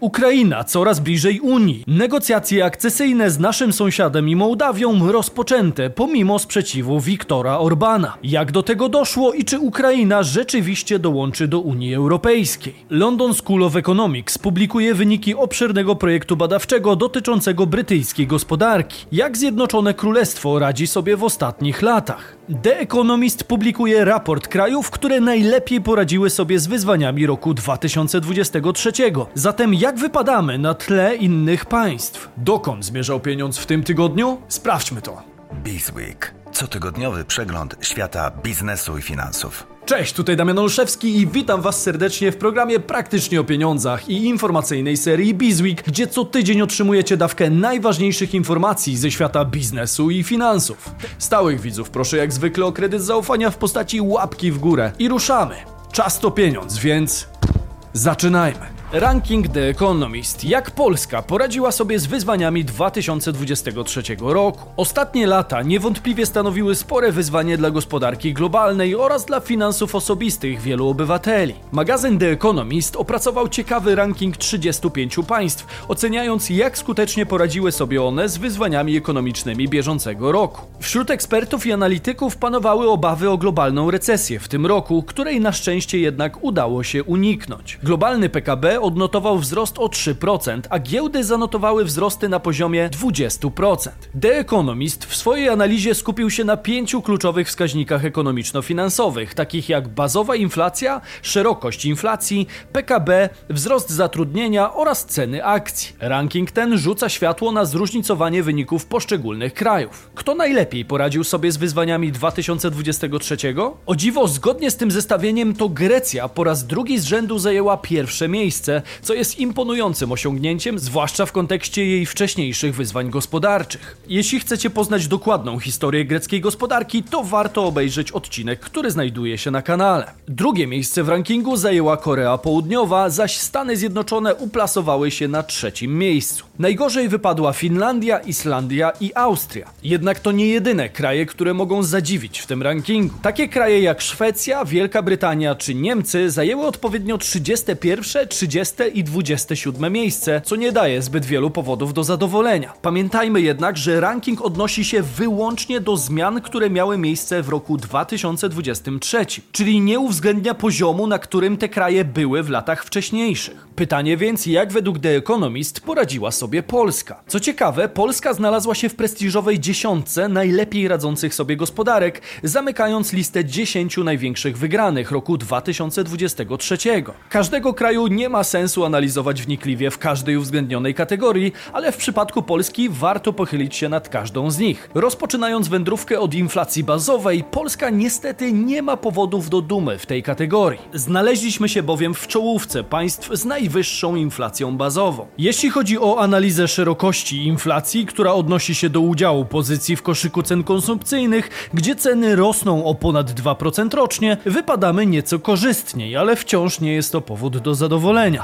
Ukraina coraz bliżej Unii. Negocjacje akcesyjne z naszym sąsiadem i Mołdawią rozpoczęte pomimo sprzeciwu Viktora Orbana. Jak do tego doszło i czy Ukraina rzeczywiście dołączy do Unii Europejskiej? London School of Economics publikuje wyniki obszernego projektu badawczego dotyczącego brytyjskiej gospodarki. Jak Zjednoczone Królestwo radzi sobie w ostatnich latach? The Economist publikuje raport krajów, które najlepiej poradziły sobie z wyzwaniami roku 2023. Zatem jak wypadamy na tle innych państw? Dokąd zmierzał pieniądz w tym tygodniu? Sprawdźmy to. Bizweek. Cotygodniowy przegląd świata biznesu i finansów. Cześć, tutaj Damian Olszewski i witam Was serdecznie w programie Praktycznie o Pieniądzach i informacyjnej serii Bizweek, gdzie co tydzień otrzymujecie dawkę najważniejszych informacji ze świata biznesu i finansów. Stałych widzów proszę jak zwykle o kredyt zaufania w postaci łapki w górę. I ruszamy. Czas to pieniądz, więc zaczynajmy. Ranking The Economist. Jak Polska poradziła sobie z wyzwaniami 2023 roku? Ostatnie lata niewątpliwie stanowiły spore wyzwanie dla gospodarki globalnej oraz dla finansów osobistych wielu obywateli. Magazyn The Economist opracował ciekawy ranking 35 państw, oceniając jak skutecznie poradziły sobie one z wyzwaniami ekonomicznymi bieżącego roku. Wśród ekspertów i analityków panowały obawy o globalną recesję w tym roku, której na szczęście jednak udało się uniknąć. Globalny PKB odnotował wzrost o 3%, a giełdy zanotowały wzrosty na poziomie 20%. The Economist w swojej analizie skupił się na pięciu kluczowych wskaźnikach ekonomiczno-finansowych, takich jak bazowa inflacja, szerokość inflacji, PKB, wzrost zatrudnienia oraz ceny akcji. Ranking ten rzuca światło na zróżnicowanie wyników poszczególnych krajów. Kto najlepiej poradził sobie z wyzwaniami 2023? O dziwo, zgodnie z tym zestawieniem to Grecja po raz drugi z rzędu zajęła pierwsze miejsce, co jest imponującym osiągnięciem, zwłaszcza w kontekście jej wcześniejszych wyzwań gospodarczych. Jeśli chcecie poznać dokładną historię greckiej gospodarki, to warto obejrzeć odcinek, który znajduje się na kanale. Drugie miejsce w rankingu zajęła Korea Południowa, zaś Stany Zjednoczone uplasowały się na trzecim miejscu. Najgorzej wypadła Finlandia, Islandia i Austria. Jednak to nie jedyne kraje, które mogą zadziwić w tym rankingu. Takie kraje jak Szwecja, Wielka Brytania czy Niemcy zajęły odpowiednio 31, 30 i 27 miejsce, co nie daje zbyt wielu powodów do zadowolenia. Pamiętajmy jednak, że ranking odnosi się wyłącznie do zmian, które miały miejsce w roku 2023, czyli nie uwzględnia poziomu, na którym te kraje były w latach wcześniejszych. Pytanie więc, jak według The Economist poradziła sobie Polska? Co ciekawe, Polska znalazła się w prestiżowej dziesiątce najlepiej radzących sobie gospodarek, zamykając listę 10 największych wygranych roku 2023. Każdego kraju nie ma sensu analizować wnikliwie w każdej uwzględnionej kategorii, ale w przypadku Polski warto pochylić się nad każdą z nich. Rozpoczynając wędrówkę od inflacji bazowej, Polska niestety nie ma powodów do dumy w tej kategorii. Znaleźliśmy się bowiem w czołówce państw z najwyższą inflacją bazową. Jeśli chodzi o analizę szerokości inflacji, która odnosi się do udziału pozycji w koszyku cen konsumpcyjnych, gdzie ceny rosną o ponad 2% rocznie, wypadamy nieco korzystniej, ale wciąż nie jest to powód do zadowolenia.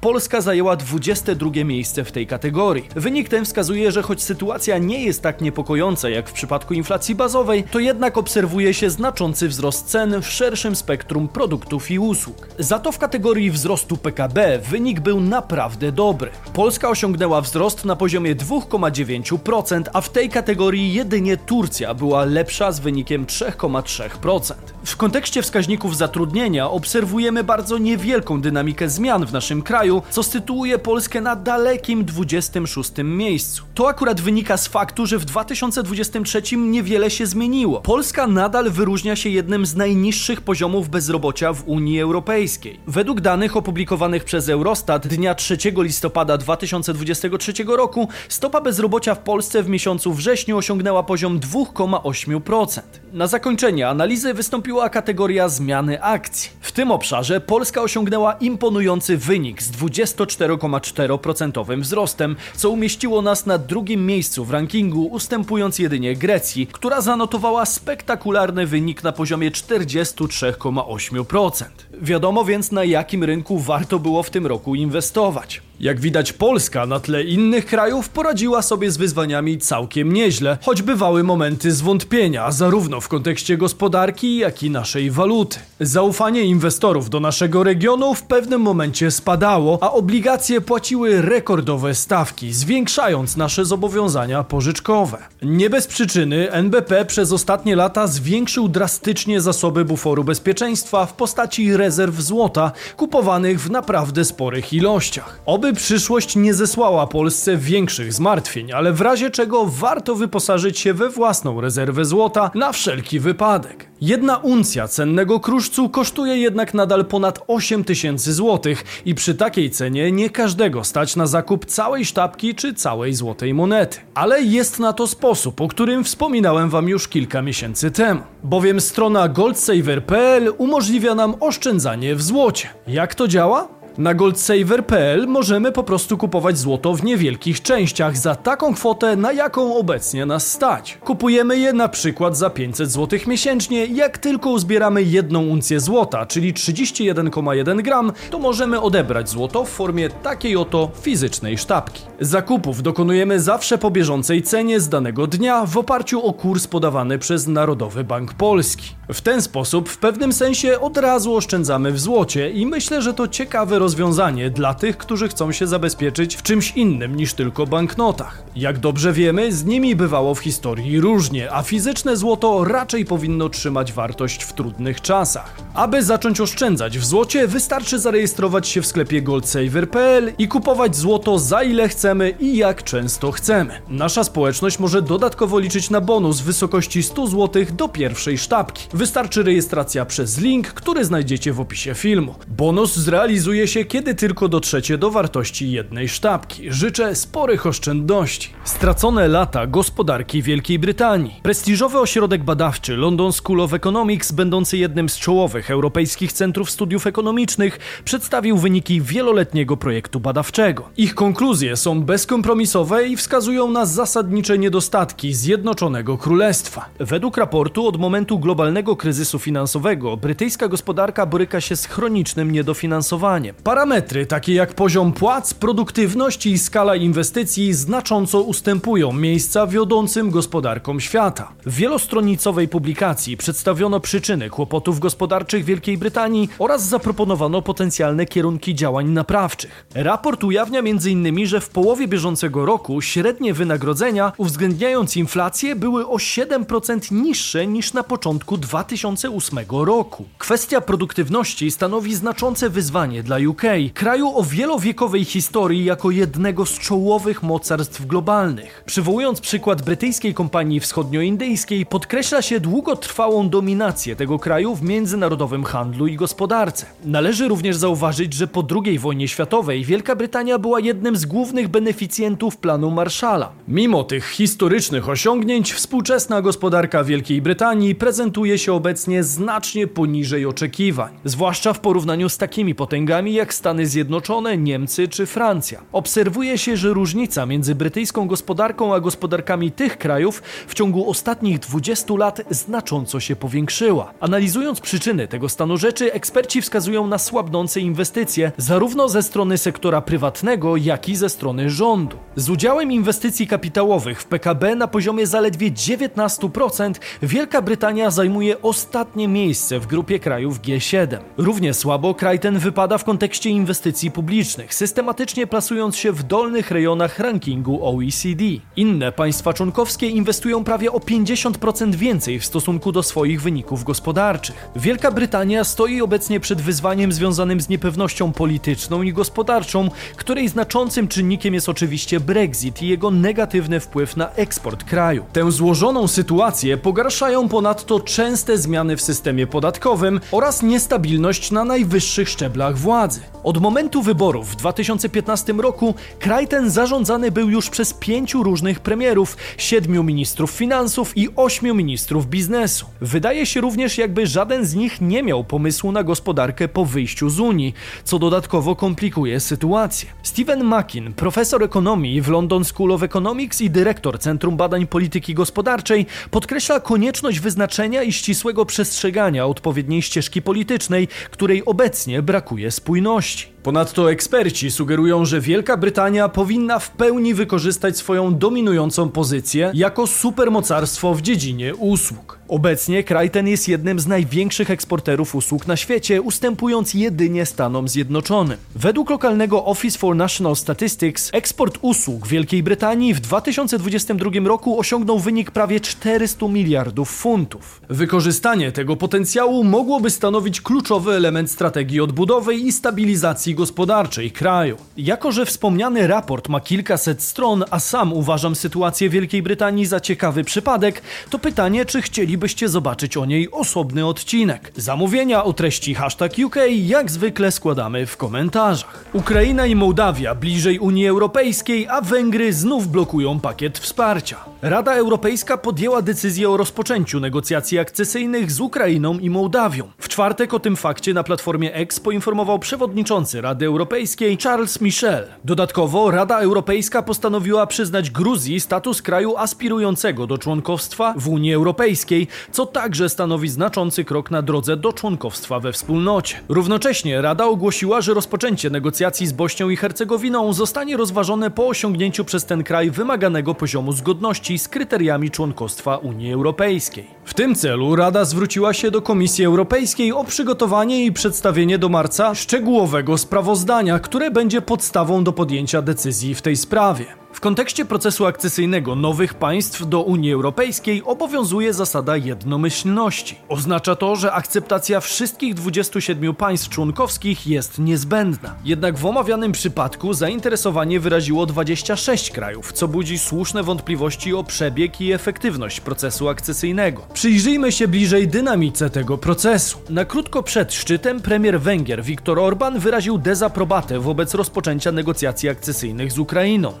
Polska zajęła 22 miejsce w tej kategorii. Wynik ten wskazuje, że choć sytuacja nie jest tak niepokojąca jak w przypadku inflacji bazowej, to jednak obserwuje się znaczący wzrost cen w szerszym spektrum produktów i usług. Za to w kategorii wzrostu PKB wynik był naprawdę dobry. Polska osiągnęła wzrost na poziomie 2,9%, a w tej kategorii jedynie Turcja była lepsza z wynikiem 3,3%. W kontekście wskaźników zatrudnienia obserwujemy bardzo niewielką dynamikę zmian w naszym kraju, co sytuuje Polskę na dalekim 26 miejscu. To akurat wynika z faktu, że w 2023 niewiele się zmieniło. Polska nadal wyróżnia się jednym z najniższych poziomów bezrobocia w Unii Europejskiej. Według danych opublikowanych przez Eurostat dnia 3 listopada 2023 roku stopa bezrobocia w Polsce w miesiącu wrześniu osiągnęła poziom 2,8%. Na zakończenie analizy wystąpiła kategoria zmiany akcji. W tym obszarze Polska osiągnęła imponujący wynik z 24,4% wzrostem, co umieściło nas na drugim miejscu w rankingu, ustępując jedynie Grecji, która zanotowała spektakularny wynik na poziomie 43,8%. Wiadomo więc na jakim rynku warto było w tym roku inwestować. Jak widać, Polska na tle innych krajów poradziła sobie z wyzwaniami całkiem nieźle, choć bywały momenty zwątpienia, zarówno w kontekście gospodarki, jak i naszej waluty. Zaufanie inwestorów do naszego regionu w pewnym momencie spadało, a obligacje płaciły rekordowe stawki, zwiększając nasze zobowiązania pożyczkowe. Nie bez przyczyny NBP przez ostatnie lata zwiększył drastycznie zasoby buforu bezpieczeństwa w postaci rezerw złota, kupowanych w naprawdę sporych ilościach. Oby przyszłość nie zesłała Polsce większych zmartwień, ale w razie czego warto wyposażyć się we własną rezerwę złota na wszelki wypadek. Jedna uncja cennego kruszcu kosztuje jednak nadal ponad 8 tysięcy złotych i przy takiej cenie nie każdego stać na zakup całej sztabki czy całej złotej monety. Ale jest na to sposób, o którym wspominałem wam już kilka miesięcy temu. Bowiem strona goldsaver.pl umożliwia nam oszczędzanie w złocie. Jak to działa? Na goldsaver.pl możemy po prostu kupować złoto w niewielkich częściach za taką kwotę, na jaką obecnie nas stać. Kupujemy je na przykład za 500 zł miesięcznie. Jak tylko uzbieramy jedną uncję złota, czyli 31,1 gram, to możemy odebrać złoto w formie takiej oto fizycznej sztabki. Zakupów dokonujemy zawsze po bieżącej cenie z danego dnia w oparciu o kurs podawany przez Narodowy Bank Polski. W ten sposób w pewnym sensie od razu oszczędzamy w złocie i myślę, że to ciekawe rozwiązanie dla tych, którzy chcą się zabezpieczyć w czymś innym niż tylko banknotach. Jak dobrze wiemy, z nimi bywało w historii różnie, a fizyczne złoto raczej powinno trzymać wartość w trudnych czasach. Aby zacząć oszczędzać w złocie, wystarczy zarejestrować się w sklepie goldsaver.pl i kupować złoto za ile chcemy i jak często chcemy. Nasza społeczność może dodatkowo liczyć na bonus w wysokości 100 zł do pierwszej sztabki. Wystarczy rejestracja przez link, który znajdziecie w opisie filmu. Bonus zrealizuje się kiedy tylko dotrzecie do wartości jednej sztabki. Życzę sporych oszczędności. Stracone lata gospodarki Wielkiej Brytanii. Prestiżowy ośrodek badawczy London School of Economics, będący jednym z czołowych europejskich centrów studiów ekonomicznych, przedstawił wyniki wieloletniego projektu badawczego. Ich konkluzje są bezkompromisowe i wskazują na zasadnicze niedostatki Zjednoczonego Królestwa. Według raportu od momentu globalnego kryzysu finansowego brytyjska gospodarka boryka się z chronicznym niedofinansowaniem. Parametry takie jak poziom płac, produktywność i skala inwestycji znacząco ustępują miejsca wiodącym gospodarkom świata. W wielostronicowej publikacji przedstawiono przyczyny kłopotów gospodarczych Wielkiej Brytanii oraz zaproponowano potencjalne kierunki działań naprawczych. Raport ujawnia m.in., że w połowie bieżącego roku średnie wynagrodzenia, uwzględniając inflację, były o 7% niższe niż na początku 2008 roku. Kwestia produktywności stanowi znaczące wyzwanie dla UK, kraju o wielowiekowej historii jako jednego z czołowych mocarstw globalnych. Przywołując przykład brytyjskiej kompanii wschodnioindyjskiej, podkreśla się długotrwałą dominację tego kraju w międzynarodowym handlu i gospodarce. Należy również zauważyć, że po II wojnie światowej Wielka Brytania była jednym z głównych beneficjentów planu Marshalla. Mimo tych historycznych osiągnięć, współczesna gospodarka Wielkiej Brytanii prezentuje się obecnie znacznie poniżej oczekiwań, zwłaszcza w porównaniu z takimi potęgami jak Stany Zjednoczone, Niemcy czy Francja. Obserwuje się, że różnica między brytyjską gospodarką a gospodarkami tych krajów w ciągu ostatnich 20 lat znacząco się powiększyła. Analizując przyczyny tego stanu rzeczy, eksperci wskazują na słabnące inwestycje zarówno ze strony sektora prywatnego, jak i ze strony rządu. Z udziałem inwestycji kapitałowych w PKB na poziomie zaledwie 19% Wielka Brytania zajmuje ostatnie miejsce w grupie krajów G7. Równie słabo kraj ten wypada w kontekście inwestycji publicznych, systematycznie plasując się w dolnych rejonach rankingu OECD. Inne państwa członkowskie inwestują prawie o 50% więcej w stosunku do swoich wyników gospodarczych. Wielka Brytania stoi obecnie przed wyzwaniem związanym z niepewnością polityczną i gospodarczą, której znaczącym czynnikiem jest oczywiście Brexit i jego negatywny wpływ na eksport kraju. Tę złożoną sytuację pogarszają ponadto częste zmiany w systemie podatkowym oraz niestabilność na najwyższych szczeblach władzy. Od momentu wyborów w 2015 roku kraj ten zarządzany był już przez pięciu różnych premierów, siedmiu ministrów finansów i ośmiu ministrów biznesu. Wydaje się również, jakby żaden z nich nie miał pomysłu na gospodarkę po wyjściu z Unii, co dodatkowo komplikuje sytuację. Stephen Mackin, profesor ekonomii w London School of Economics i dyrektor Centrum Badań Polityki Gospodarczej, podkreśla konieczność wyznaczenia i ścisłego przestrzegania odpowiedniej ścieżki politycznej, której obecnie brakuje spójności. Ponadto eksperci sugerują, że Wielka Brytania powinna w pełni wykorzystać swoją dominującą pozycję jako supermocarstwo w dziedzinie usług. Obecnie kraj ten jest jednym z największych eksporterów usług na świecie, ustępując jedynie Stanom Zjednoczonym. Według lokalnego Office for National Statistics eksport usług Wielkiej Brytanii w 2022 roku osiągnął wynik prawie 400 miliardów funtów. Wykorzystanie tego potencjału mogłoby stanowić kluczowy element strategii odbudowy i stabilizacji gospodarczej kraju. Jako, że wspomniany raport ma kilkaset stron, a sam uważam sytuację Wielkiej Brytanii za ciekawy przypadek, to pytanie, czy chcielibyście zobaczyć o niej osobny odcinek. Zamówienia o treści hashtag UK jak zwykle składamy w komentarzach. Ukraina i Mołdawia bliżej Unii Europejskiej, a Węgry znów blokują pakiet wsparcia. Rada Europejska podjęła decyzję o rozpoczęciu negocjacji akcesyjnych z Ukrainą i Mołdawią. W czwartek o tym fakcie na platformie X poinformował przewodniczący Rady Europejskiej Charles Michel. Dodatkowo Rada Europejska postanowiła przyznać Gruzji status kraju aspirującego do członkostwa w Unii Europejskiej, co także stanowi znaczący krok na drodze do członkostwa we wspólnocie. Równocześnie Rada ogłosiła, że rozpoczęcie negocjacji z Bośnią i Hercegowiną zostanie rozważone po osiągnięciu przez ten kraj wymaganego poziomu zgodności z kryteriami członkostwa Unii Europejskiej. W tym celu Rada zwróciła się do Komisji Europejskiej o przygotowanie i przedstawienie do marca szczegółowego sprawozdania, które będzie podstawą do podjęcia decyzji w tej sprawie. W kontekście procesu akcesyjnego nowych państw do Unii Europejskiej obowiązuje zasada jednomyślności. Oznacza to, że akceptacja wszystkich 27 państw członkowskich jest niezbędna. Jednak w omawianym przypadku zainteresowanie wyraziło 26 krajów, co budzi słuszne wątpliwości o przebieg i efektywność procesu akcesyjnego. Przyjrzyjmy się bliżej dynamice tego procesu. Na krótko przed szczytem premier Węgier Viktor Orban wyraził dezaprobatę wobec rozpoczęcia negocjacji akcesyjnych z Ukrainą.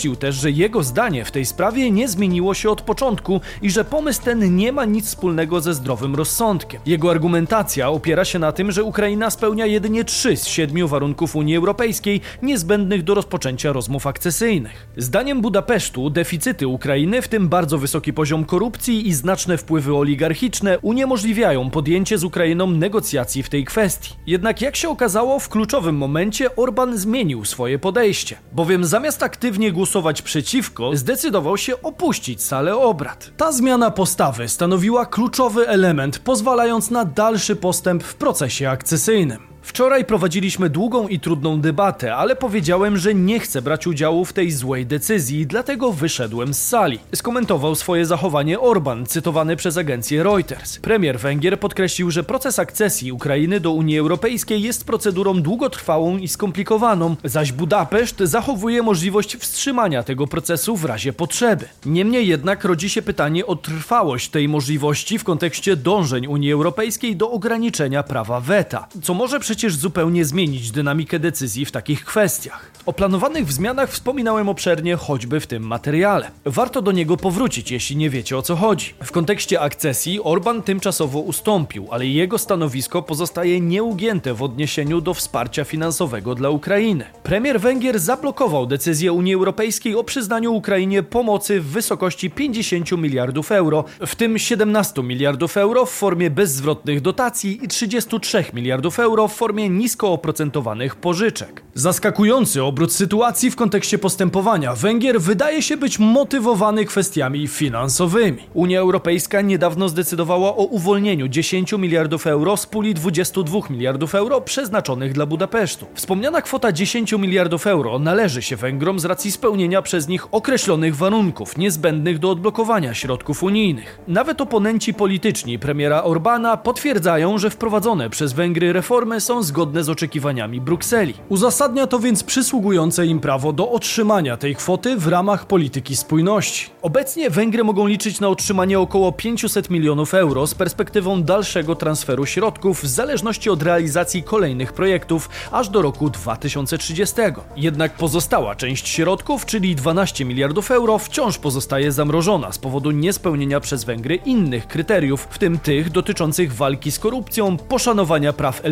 Podkreślił też, że jego zdanie w tej sprawie nie zmieniło się od początku i że pomysł ten nie ma nic wspólnego ze zdrowym rozsądkiem. Jego argumentacja opiera się na tym, że Ukraina spełnia jedynie trzy z siedmiu warunków Unii Europejskiej niezbędnych do rozpoczęcia rozmów akcesyjnych. Zdaniem Budapesztu deficyty Ukrainy, w tym bardzo wysoki poziom korupcji i znaczne wpływy oligarchiczne, uniemożliwiają podjęcie z Ukrainą negocjacji w tej kwestii. Jednak jak się okazało, w kluczowym momencie Orban zmienił swoje podejście, bowiem zamiast aktywnie głosować przeciwko, zdecydował się opuścić salę obrad. Ta zmiana postawy stanowiła kluczowy element, pozwalając na dalszy postęp w procesie akcesyjnym. Wczoraj prowadziliśmy długą i trudną debatę, ale powiedziałem, że nie chcę brać udziału w tej złej decyzji, dlatego wyszedłem z sali. Skomentował swoje zachowanie Orban, cytowany przez agencję Reuters. Premier Węgier podkreślił, że proces akcesji Ukrainy do Unii Europejskiej jest procedurą długotrwałą i skomplikowaną, zaś Budapeszt zachowuje możliwość wstrzymania tego procesu w razie potrzeby. Niemniej jednak rodzi się pytanie o trwałość tej możliwości w kontekście dążeń Unii Europejskiej do ograniczenia prawa weta, co może przecież zupełnie zmienić dynamikę decyzji w takich kwestiach. O planowanych zmianach wspominałem obszernie choćby w tym materiale. Warto do niego powrócić, jeśli nie wiecie o co chodzi. W kontekście akcesji Orban tymczasowo ustąpił, ale jego stanowisko pozostaje nieugięte w odniesieniu do wsparcia finansowego dla Ukrainy. Premier Węgier zablokował decyzję Unii Europejskiej o przyznaniu Ukrainie pomocy w wysokości 50 miliardów euro, w tym 17 miliardów euro w formie bezzwrotnych dotacji i 33 miliardów euro w formie nisko oprocentowanych pożyczek. Zaskakujący obrót sytuacji w kontekście postępowania Węgier wydaje się być motywowany kwestiami finansowymi. Unia Europejska niedawno zdecydowała o uwolnieniu 10 miliardów euro z puli 22 miliardów euro przeznaczonych dla Budapesztu. Wspomniana kwota 10 miliardów euro należy się Węgrom z racji spełnienia przez nich określonych warunków niezbędnych do odblokowania środków unijnych. Nawet oponenci polityczni premiera Orbana potwierdzają, że wprowadzone przez Węgry reformy są zgodne z oczekiwaniami Brukseli. Uzasadnia to więc przysługujące im prawo do otrzymania tej kwoty w ramach polityki spójności. Obecnie Węgry mogą liczyć na otrzymanie około 500 milionów euro z perspektywą dalszego transferu środków w zależności od realizacji kolejnych projektów aż do roku 2030. Jednak pozostała część środków, czyli 12 miliardów euro, wciąż pozostaje zamrożona z powodu niespełnienia przez Węgry innych kryteriów, w tym tych dotyczących walki z korupcją, poszanowania praw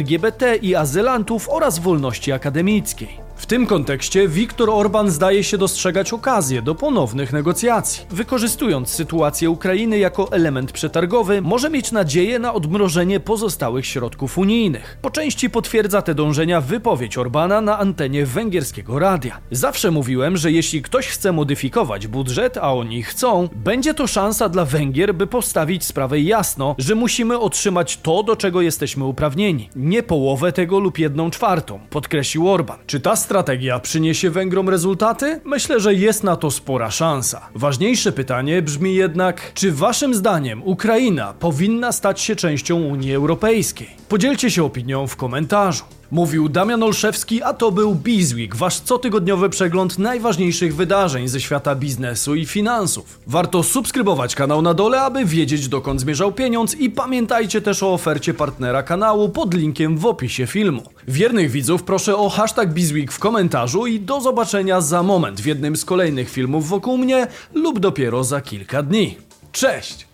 I azylantów oraz wolności akademickiej. W tym kontekście Viktor Orban zdaje się dostrzegać okazję do ponownych negocjacji. Wykorzystując sytuację Ukrainy jako element przetargowy, może mieć nadzieję na odmrożenie pozostałych środków unijnych. Po części potwierdza te dążenia wypowiedź Orbana na antenie węgierskiego radia. Zawsze mówiłem, że jeśli ktoś chce modyfikować budżet, a oni chcą, będzie to szansa dla Węgier, by postawić sprawę jasno, że musimy otrzymać to, do czego jesteśmy uprawnieni. Nie połowę tego lub jedną czwartą, podkreślił Orban. Czy ta strategia przyniesie Węgrom rezultaty? Myślę, że jest na to spora szansa. Ważniejsze pytanie brzmi jednak, czy waszym zdaniem Ukraina powinna stać się częścią Unii Europejskiej? Podzielcie się opinią w komentarzu. Mówił Damian Olszewski, a to był Bizweek, wasz cotygodniowy przegląd najważniejszych wydarzeń ze świata biznesu i finansów. Warto subskrybować kanał na dole, aby wiedzieć dokąd zmierzał pieniądz i pamiętajcie też o ofercie partnera kanału pod linkiem w opisie filmu. Wiernych widzów proszę o hashtag Bizweek w komentarzu i do zobaczenia za moment w jednym z kolejnych filmów wokół mnie lub dopiero za kilka dni. Cześć!